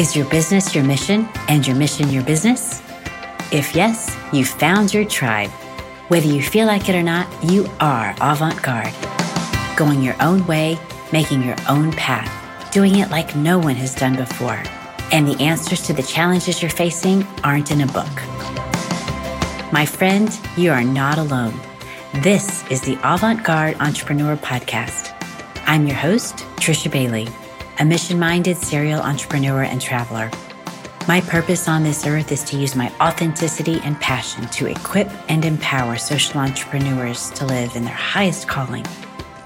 Is your business your mission and your mission your business? If yes, you found your tribe. Whether you feel like it or not, you are avant garde. Going your own way, making your own path, doing it like no one has done before. And the answers to the challenges you're facing aren't in a book. My friend, you are not alone. This is the Avant Garde Entrepreneur Podcast. I'm your host, Trisha Bailey a mission minded serial entrepreneur and traveler. My purpose on this earth is to use my authenticity and passion to equip and empower social entrepreneurs to live in their highest calling,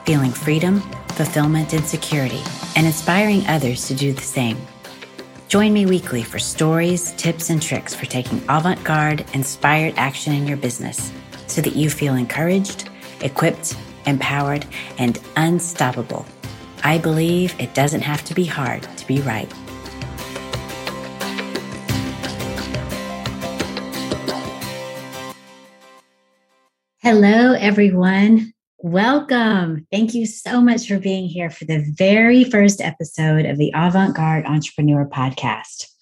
feeling freedom, fulfillment, and security, and inspiring others to do the same. Join me weekly for stories, tips, and tricks for taking avant garde, inspired action in your business so that you feel encouraged, equipped, empowered, and unstoppable I believe it doesn't have to be hard to be right. Hello, everyone. Welcome. Thank you so much for being here for the very first episode of the Avant Garde Entrepreneur Podcast.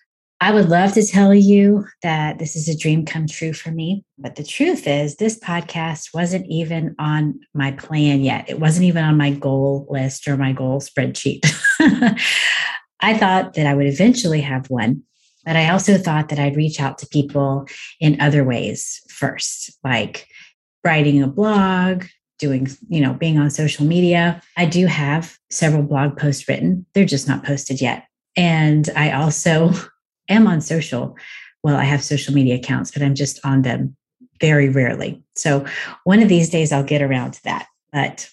I would love to tell you that this is a dream come true for me. But the truth is, this podcast wasn't even on my plan yet. It wasn't even on my goal list or my goal spreadsheet. I thought that I would eventually have one, but I also thought that I'd reach out to people in other ways first, like writing a blog, doing, you know, being on social media. I do have several blog posts written, they're just not posted yet. And I also am on social. Well, I have social media accounts, but I'm just on them very rarely. So one of these days I'll get around to that. But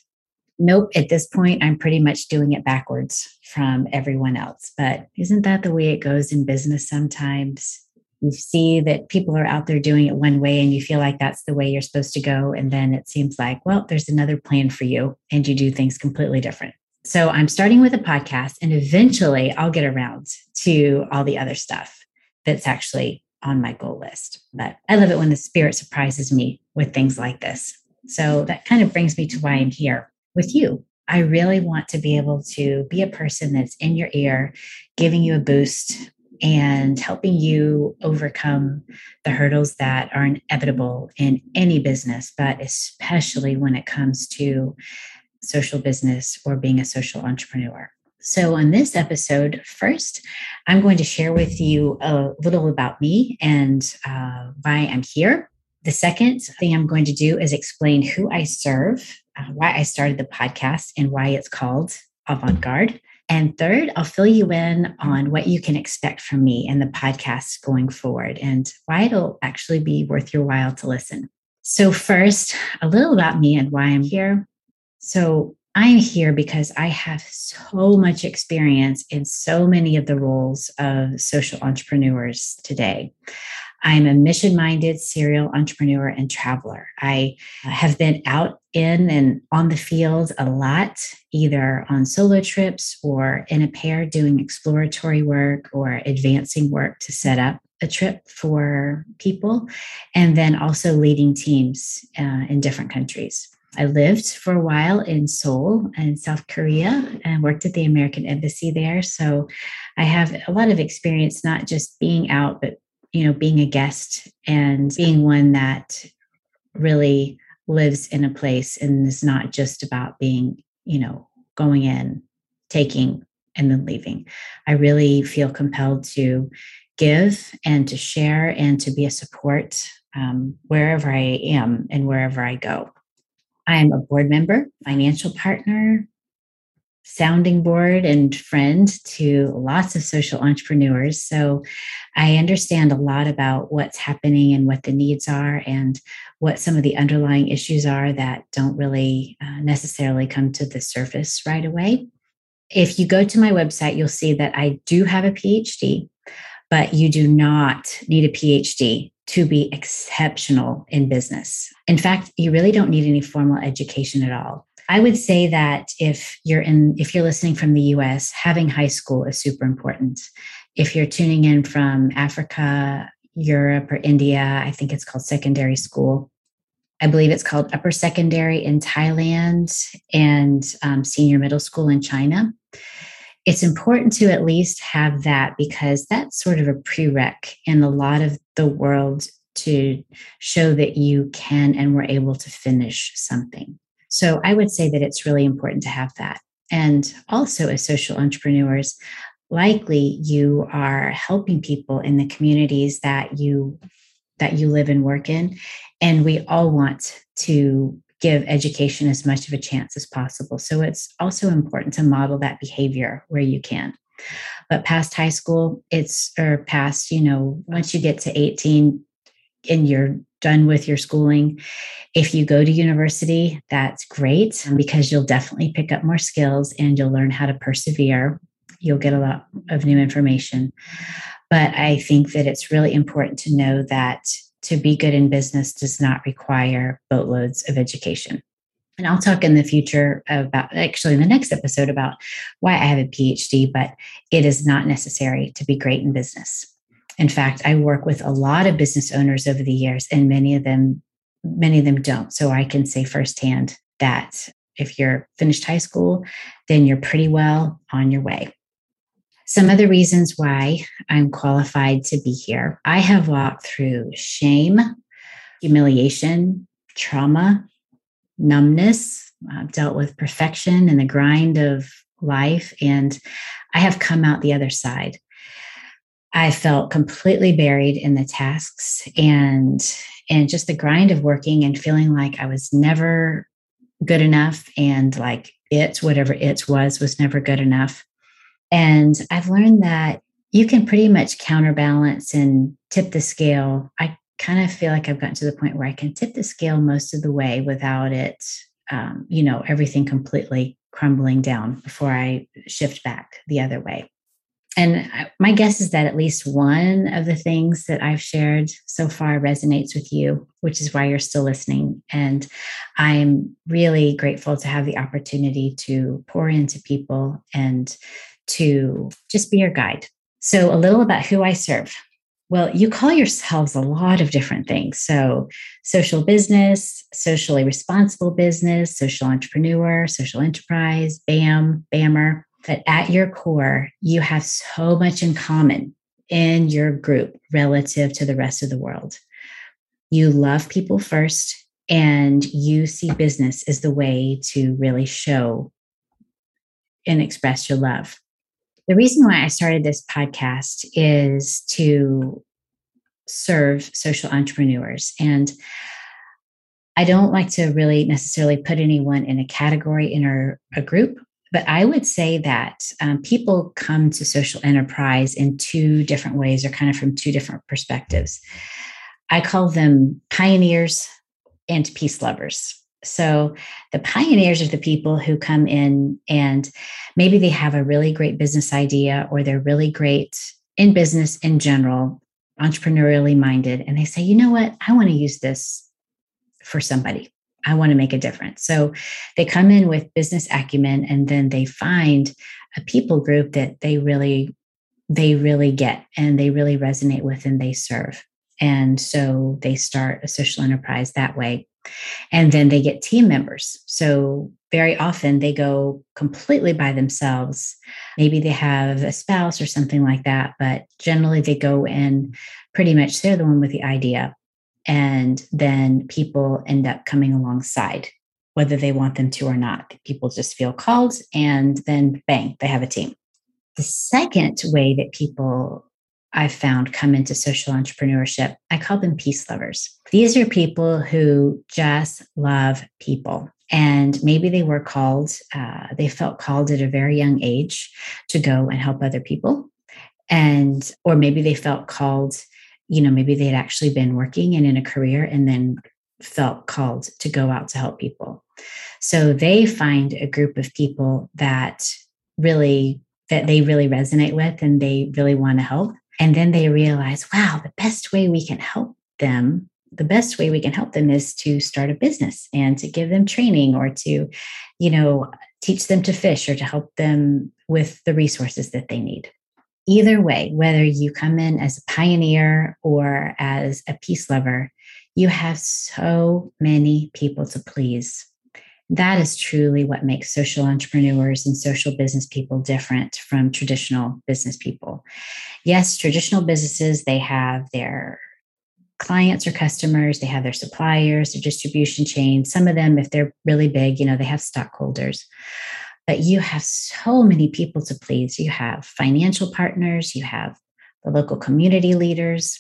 nope, at this point, I'm pretty much doing it backwards from everyone else. But isn't that the way it goes in business sometimes? You see that people are out there doing it one way and you feel like that's the way you're supposed to go. And then it seems like, well, there's another plan for you and you do things completely different. So I'm starting with a podcast and eventually I'll get around to all the other stuff that's actually on my goal list. But I love it when the spirit surprises me with things like this. So that kind of brings me to why I'm here with you. I really want to be able to be a person that's in your ear, giving you a boost and helping you overcome the hurdles that are inevitable in any business, but especially when it comes to social business or being a social entrepreneur. So, on this episode, first, I'm going to share with you a little about me and uh, why I'm here. The second thing I'm going to do is explain who I serve, uh, why I started the podcast, and why it's called Avant Garde. And third, I'll fill you in on what you can expect from me and the podcast going forward and why it'll actually be worth your while to listen. So, first, a little about me and why I'm here. So I'm here because I have so much experience in so many of the roles of social entrepreneurs today. I'm a mission minded serial entrepreneur and traveler. I have been out in and on the field a lot, either on solo trips or in a pair doing exploratory work or advancing work to set up a trip for people, and then also leading teams uh, in different countries. I lived for a while in Seoul in South Korea and worked at the American Embassy there. So I have a lot of experience, not just being out, but you know, being a guest and being one that really lives in a place and is not just about being, you know, going in, taking, and then leaving. I really feel compelled to give and to share and to be a support um, wherever I am and wherever I go. I'm a board member, financial partner, sounding board, and friend to lots of social entrepreneurs. So I understand a lot about what's happening and what the needs are and what some of the underlying issues are that don't really uh, necessarily come to the surface right away. If you go to my website, you'll see that I do have a PhD, but you do not need a PhD to be exceptional in business. In fact, you really don't need any formal education at all. I would say that if you're in if you're listening from the US, having high school is super important. If you're tuning in from Africa, Europe or India, I think it's called secondary school. I believe it's called upper secondary in Thailand and um, senior middle school in China it's important to at least have that because that's sort of a prereq in a lot of the world to show that you can and were able to finish something. So I would say that it's really important to have that. And also, as social entrepreneurs, likely you are helping people in the communities that you that you live and work in and we all want to give education as much of a chance as possible. So it's also important to model that behavior where you can. But past high school it's or past you know once you get to 18 and you're done with your schooling if you go to university that's great because you'll definitely pick up more skills and you'll learn how to persevere. You'll get a lot of new information. But I think that it's really important to know that to be good in business does not require boatloads of education. And I'll talk in the future about, actually, in the next episode about why I have a PhD, but it is not necessary to be great in business. In fact, I work with a lot of business owners over the years, and many of them, many of them don't. So I can say firsthand that if you're finished high school, then you're pretty well on your way. Some of the reasons why I'm qualified to be here I have walked through shame, humiliation, trauma, numbness, I've dealt with perfection and the grind of life, and I have come out the other side. I felt completely buried in the tasks and and just the grind of working and feeling like I was never good enough and like it whatever it was was never good enough and I've learned that you can pretty much counterbalance and tip the scale. I kind of feel like I've gotten to the point where I can tip the scale most of the way without it, um, you know, everything completely crumbling down before I shift back the other way. And my guess is that at least one of the things that I've shared so far resonates with you, which is why you're still listening. And I'm really grateful to have the opportunity to pour into people and to just be your guide. So, a little about who I serve. Well, you call yourselves a lot of different things. So, social business, socially responsible business, social entrepreneur, social enterprise, BAM, BAMR. But at your core, you have so much in common in your group relative to the rest of the world. You love people first, and you see business as the way to really show and express your love. The reason why I started this podcast is to serve social entrepreneurs. And I don't like to really necessarily put anyone in a category in our, a group, but I would say that um, people come to social enterprise in two different ways or kind of from two different perspectives. I call them pioneers and peace lovers. So the pioneers are the people who come in and maybe they have a really great business idea or they're really great in business in general, entrepreneurially minded, and they say, you know what, I want to use this for somebody. I want to make a difference. So they come in with business acumen and then they find a people group that they really they really get and they really resonate with and they serve. And so they start a social enterprise that way. And then they get team members. So very often they go completely by themselves. Maybe they have a spouse or something like that, but generally they go in pretty much they're the one with the idea. And then people end up coming alongside, whether they want them to or not. People just feel called, and then bang, they have a team. The second way that people I've found come into social entrepreneurship, I call them peace lovers. These are people who just love people. And maybe they were called, uh, they felt called at a very young age to go and help other people. And, or maybe they felt called, you know, maybe they'd actually been working and in a career and then felt called to go out to help people. So they find a group of people that really that they really resonate with and they really want to help and then they realize, wow, the best way we can help them, the best way we can help them is to start a business and to give them training or to, you know, teach them to fish or to help them with the resources that they need. Either way, whether you come in as a pioneer or as a peace lover, you have so many people to please. That is truly what makes social entrepreneurs and social business people different from traditional business people. Yes, traditional businesses, they have their clients or customers, they have their suppliers, their distribution chain. Some of them, if they're really big, you know, they have stockholders. But you have so many people to please. You have financial partners, you have the local community leaders,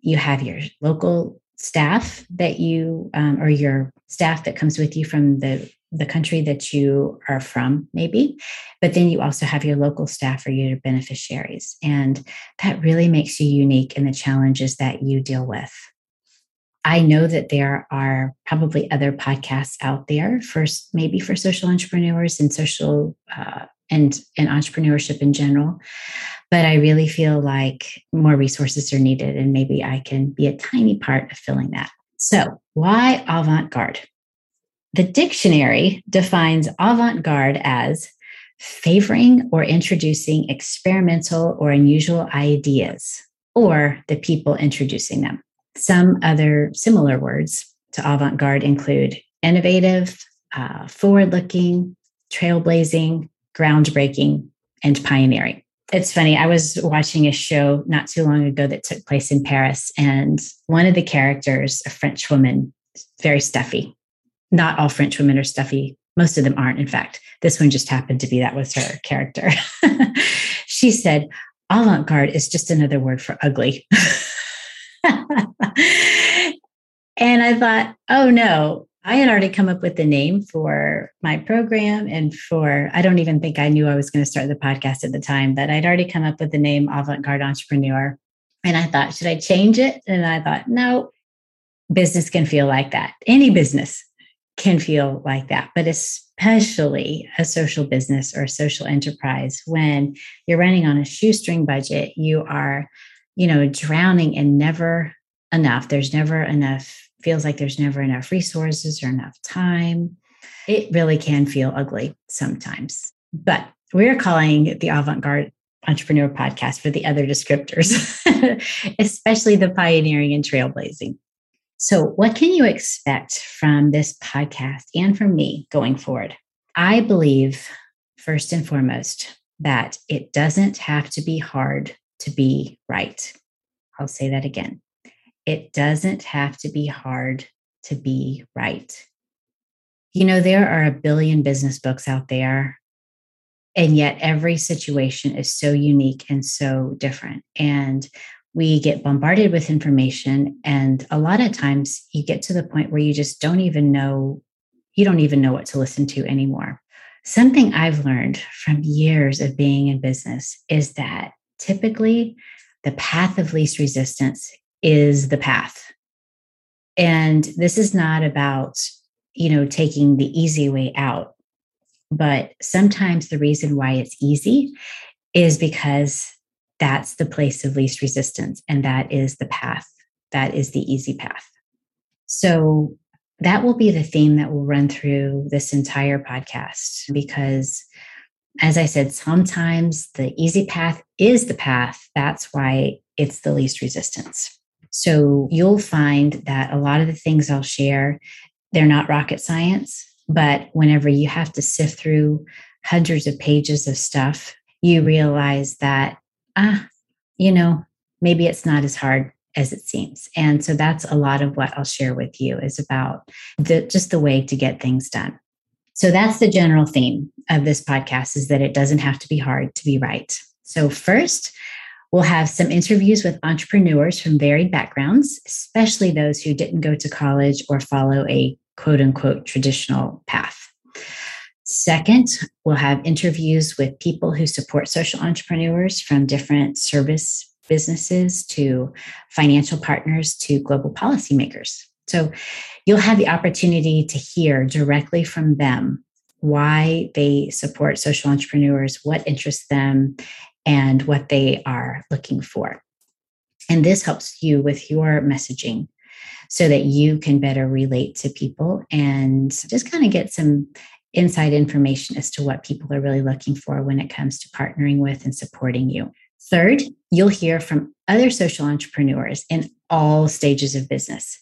you have your local staff that you um, or your staff that comes with you from the the country that you are from maybe. But then you also have your local staff or your beneficiaries. And that really makes you unique in the challenges that you deal with. I know that there are probably other podcasts out there for maybe for social entrepreneurs and social uh, and and entrepreneurship in general but I really feel like more resources are needed, and maybe I can be a tiny part of filling that. So, why avant garde? The dictionary defines avant garde as favoring or introducing experimental or unusual ideas, or the people introducing them. Some other similar words to avant garde include innovative, uh, forward looking, trailblazing, groundbreaking, and pioneering it's funny. I was watching a show not too long ago that took place in Paris, and one of the characters, a French woman, very stuffy. Not all French women are stuffy. Most of them aren't. In fact, this one just happened to be that was her character. she said, avant garde is just another word for ugly. and I thought, oh no, I had already come up with the name for my program and for, I don't even think I knew I was going to start the podcast at the time, but I'd already come up with the name Avant Garde Entrepreneur. And I thought, should I change it? And I thought, no, business can feel like that. Any business can feel like that, but especially a social business or a social enterprise when you're running on a shoestring budget, you are, you know, drowning in never enough. There's never enough feels like there's never enough resources or enough time. It really can feel ugly sometimes. But we're calling the avant garde entrepreneur podcast for the other descriptors, especially the pioneering and trailblazing. So, what can you expect from this podcast and from me going forward? I believe, first and foremost, that it doesn't have to be hard to be right. I'll say that again. It doesn't have to be hard to be right. You know, there are a billion business books out there, and yet every situation is so unique and so different. And we get bombarded with information. And a lot of times you get to the point where you just don't even know, you don't even know what to listen to anymore. Something I've learned from years of being in business is that typically the path of least resistance is the path. And this is not about, you know, taking the easy way out. But sometimes the reason why it's easy is because that's the place of least resistance and that is the path. That is the easy path. So that will be the theme that will run through this entire podcast because as I said, sometimes the easy path is the path. That's why it's the least resistance. So you'll find that a lot of the things I'll share, they're not rocket science, but whenever you have to sift through hundreds of pages of stuff, you realize that, ah, you know, maybe it's not as hard as it seems. And so that's a lot of what I'll share with you is about the, just the way to get things done. So that's the general theme of this podcast is that it doesn't have to be hard to be right. So first, We'll have some interviews with entrepreneurs from varied backgrounds, especially those who didn't go to college or follow a quote unquote traditional path. Second, we'll have interviews with people who support social entrepreneurs from different service businesses to financial partners to global policymakers. So you'll have the opportunity to hear directly from them why they support social entrepreneurs, what interests them, and what they are looking for. And this helps you with your messaging so that you can better relate to people and just kind of get some inside information as to what people are really looking for when it comes to partnering with and supporting you. Third, you'll hear from other social entrepreneurs in all stages of business.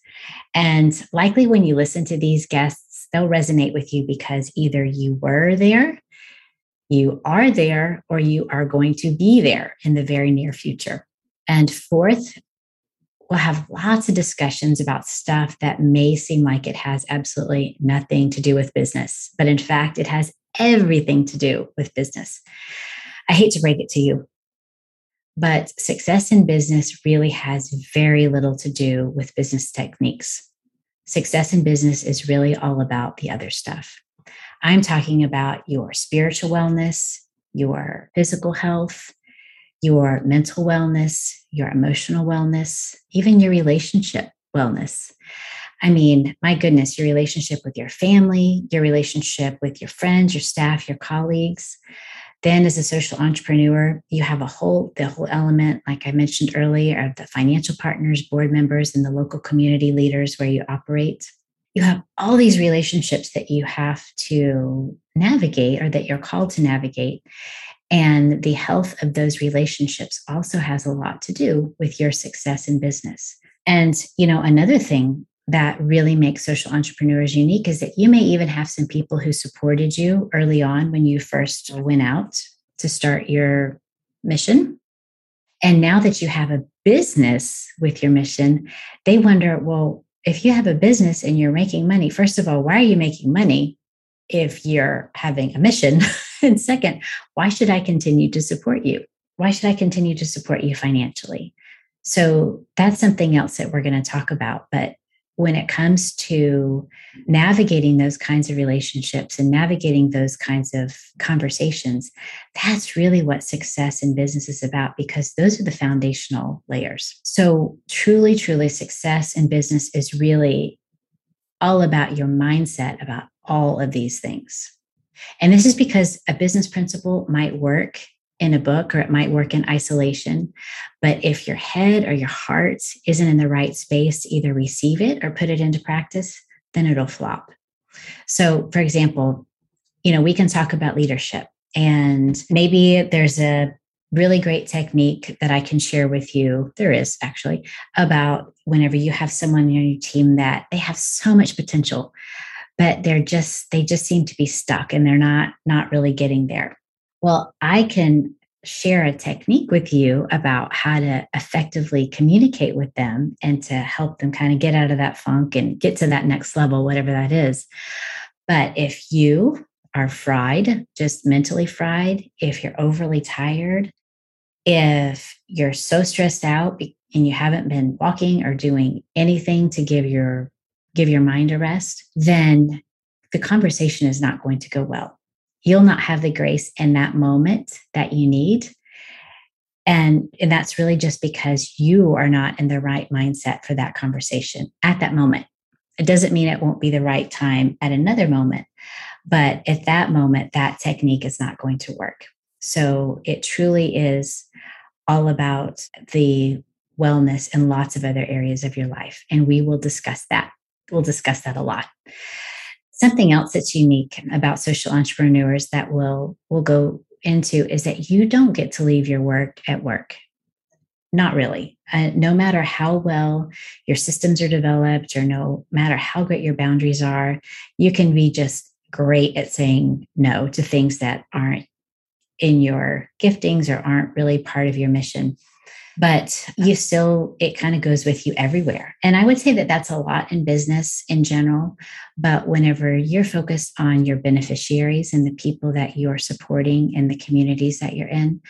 And likely when you listen to these guests, they'll resonate with you because either you were there, you are there, or you are going to be there in the very near future. And fourth, we'll have lots of discussions about stuff that may seem like it has absolutely nothing to do with business, but in fact, it has everything to do with business. I hate to break it to you, but success in business really has very little to do with business techniques. Success in business is really all about the other stuff. I'm talking about your spiritual wellness, your physical health, your mental wellness, your emotional wellness, even your relationship wellness. I mean, my goodness, your relationship with your family, your relationship with your friends, your staff, your colleagues. Then, as a social entrepreneur, you have a whole, the whole element, like I mentioned earlier, of the financial partners, board members, and the local community leaders where you operate. You have all these relationships that you have to navigate or that you're called to navigate. And the health of those relationships also has a lot to do with your success in business. And, you know, another thing that really makes social entrepreneurs unique is that you may even have some people who supported you early on when you first went out to start your mission. And now that you have a business with your mission, they wonder, well, if you have a business and you're making money, first of all, why are you making money if you're having a mission? and second, why should I continue to support you? Why should I continue to support you financially? So that's something else that we're going to talk about. But when it comes to navigating those kinds of relationships and navigating those kinds of conversations, that's really what success in business is about because those are the foundational layers. So, truly, truly, success in business is really all about your mindset about all of these things. And this is because a business principle might work in a book or it might work in isolation. But if your head or your heart isn't in the right space to either receive it or put it into practice, then it'll flop. So, for example, you know, we can talk about leadership, and maybe there's a really great technique that I can share with you. There is actually about whenever you have someone in your team that they have so much potential, but they're just they just seem to be stuck and they're not not really getting there. Well, I can share a technique with you about how to effectively communicate with them and to help them kind of get out of that funk and get to that next level, whatever that is. But if you are fried, just mentally fried, if you're overly tired, if you're so stressed out and you haven't been walking or doing anything to give your give your mind a rest, then the conversation is not going to go well you'll not have the grace in that moment that you need. And, and that's really just because you are not in the right mindset for that conversation at that moment. It doesn't mean it won't be the right time at another moment, but at that moment, that technique is not going to work. So it truly is all about the wellness in lots of other areas of your life. And we will discuss that. We'll discuss that a lot. Something else that's unique about social entrepreneurs that we'll, we'll go into is that you don't get to leave your work at work. Not really. Uh, no matter how well your systems are developed or no matter how great your boundaries are, you can be just great at saying no to things that aren't in your giftings or aren't really part of your mission but you still, it kind of goes with you everywhere. And I would say that that's a lot in business in general. But whenever you're focused on your beneficiaries and the people that you're supporting and the communities that you're in,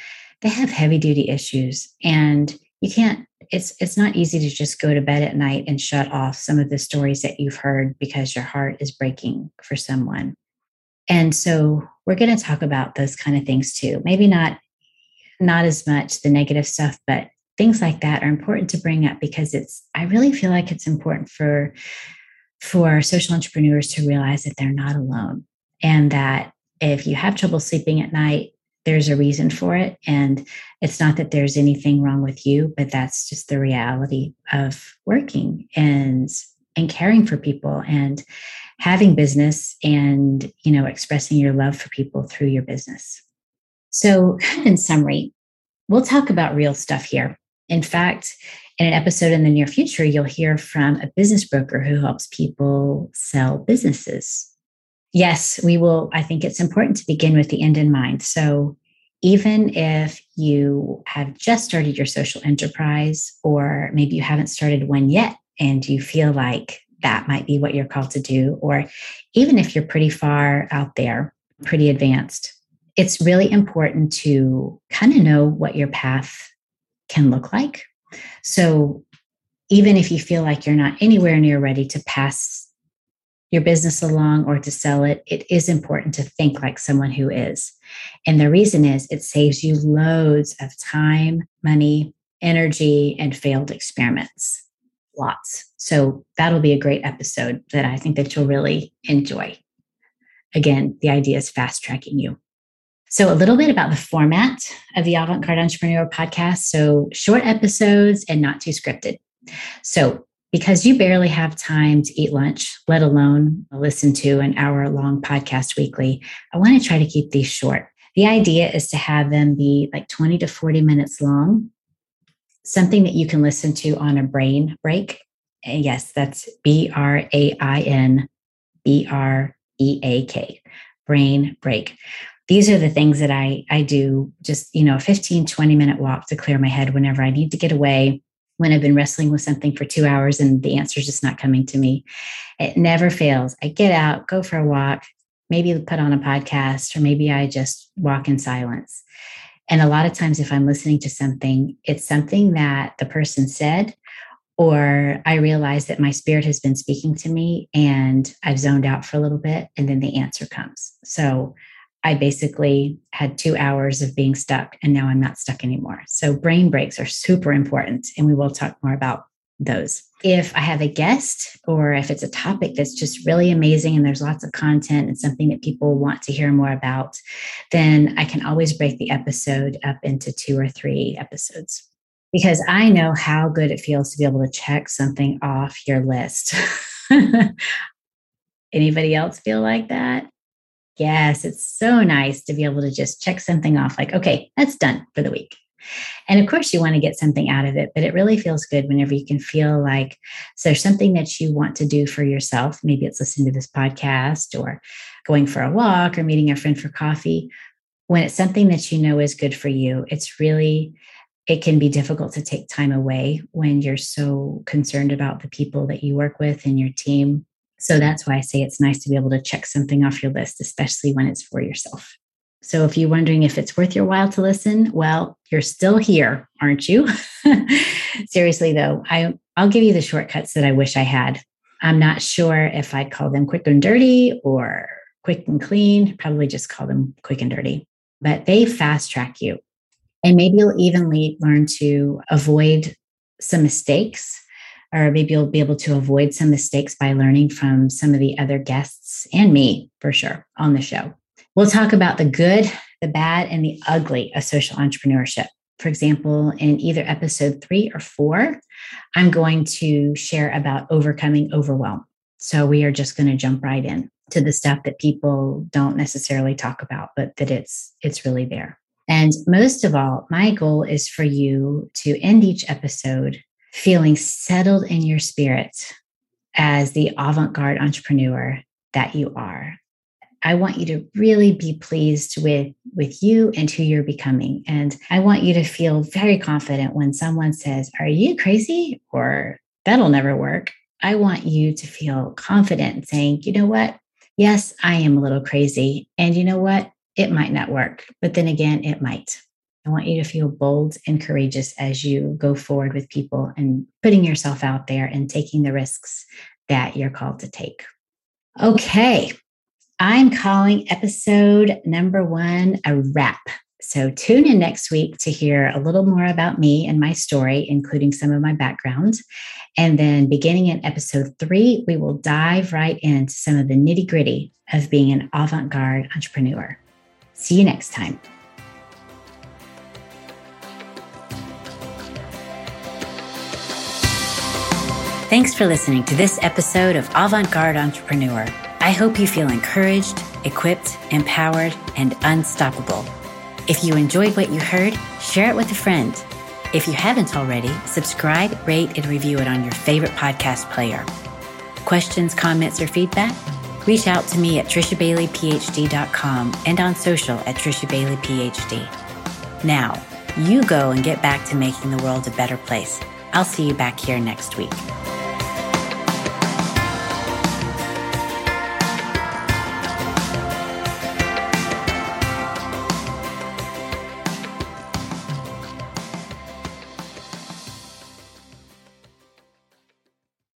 they have heavy duty issues. And you can't, it's it's not easy to just go to bed at night and shut off some of the stories that you've heard because your heart is breaking for someone. And so we're going to talk about those kind of things too. Maybe not not as much the negative stuff, but things like that are important to bring up because it's i really feel like it's important for for social entrepreneurs to realize that they're not alone and that if you have trouble sleeping at night there's a reason for it. And it's not that there's anything wrong with you but that's just the reality of working and and caring for people and having business and you know expressing your love for people through your business. So in summary we'll talk about real stuff here In fact, in an episode in the near future, you'll hear from a business broker who helps people sell businesses. Yes, we will. I think it's important to begin with the end in mind. So, even if you have just started your social enterprise, or maybe you haven't started one yet and you feel like that might be what you're called to do, or even if you're pretty far out there, pretty advanced, it's really important to kind of know what your path can look like. So even if you feel like you're not anywhere near ready to pass your business along or to sell it, it is important to think like someone who is. And the reason is it saves you loads of time, money, energy, and failed experiments. Lots. So that'll be a great episode that I think that you'll really enjoy. Again, the idea is fast tracking you. So, a little bit about the format of the Avant Garde Entrepreneur podcast. So, short episodes and not too scripted. So, because you barely have time to eat lunch, let alone listen to an hour long podcast weekly, I want to try to keep these short. The idea is to have them be like 20 to 40 minutes long, something that you can listen to on a brain break. And yes, that's B R A I N B R E A K, brain break these are the things that I, I do just, you know, a 15, 20 minute walk to clear my head whenever I need to get away, when I've been wrestling with something for two hours and the answer is just not coming to me. It never fails. I get out, go for a walk, maybe put on a podcast, or maybe I just walk in silence. And a lot of times, if I'm listening to something, it's something that the person said, or I realize that my spirit has been speaking to me and I've zoned out for a little bit, and then the answer comes. So I basically had two hours of being stuck and now I'm not stuck anymore. So brain breaks are super important and we will talk more about those. If I have a guest or if it's a topic that's just really amazing and there's lots of content and something that people want to hear more about, then I can always break the episode up into two or three episodes because I know how good it feels to be able to check something off your list. Anybody else feel like that? Yes, it's so nice to be able to just check something off like, okay, that's done for the week. And of course, you want to get something out of it, but it really feels good whenever you can feel like so there's something that you want to do for yourself. Maybe it's listening to this podcast or going for a walk or meeting a friend for coffee. When it's something that you know is good for you, it's really, it can be difficult to take time away when you're so concerned about the people that you work with and your team so that's why I say it's nice to be able to check something off your list, especially when it's for yourself. So if you're wondering if it's worth your while to listen, well, you're still here, aren't you? Seriously though, I I'll give you the shortcuts that I wish I had. I'm not sure if I'd call them quick and dirty or quick and clean, probably just call them quick and dirty. But they fast track you. And maybe you'll even learn to avoid some mistakes or maybe you'll be able to avoid some mistakes by learning from some of the other guests and me for sure on the show. We'll talk about the good, the bad, and the ugly of social entrepreneurship. For example, in either episode three or four, I'm going to share about overcoming overwhelm. So we are just going to jump right in to the stuff that people don't necessarily talk about, but that it's it's really there. And most of all, my goal is for you to end each episode feeling settled in your spirit as the avant garde entrepreneur that you are. I want you to really be pleased with, with you and who you're becoming. And I want you to feel very confident when someone says, Are you crazy? or That'll never work. I want you to feel confident saying, You know what? Yes, I am a little crazy. And you know what? It might not work, but then again, it might. I want you to feel bold and courageous as you go forward with people and putting yourself out there and taking the risks that you're called to take. Okay, I'm calling episode number one a wrap. So tune in next week to hear a little more about me and my story, including some of my background. And then beginning in episode three, we will dive right into some of the nitty gritty of being an avant garde entrepreneur. See you next time. Thanks for listening to this episode of Avant Garde Entrepreneur. I hope you feel encouraged, equipped, empowered, and unstoppable. If you enjoyed what you heard, share it with a friend. If you haven't already, subscribe, rate, and review it on your favorite podcast player. Questions, comments, or feedback? Reach out to me at trishabaileyphd.com and on social at trishabaileyphd. Now, you go and get back to making the world a better place. I'll see you back here next week.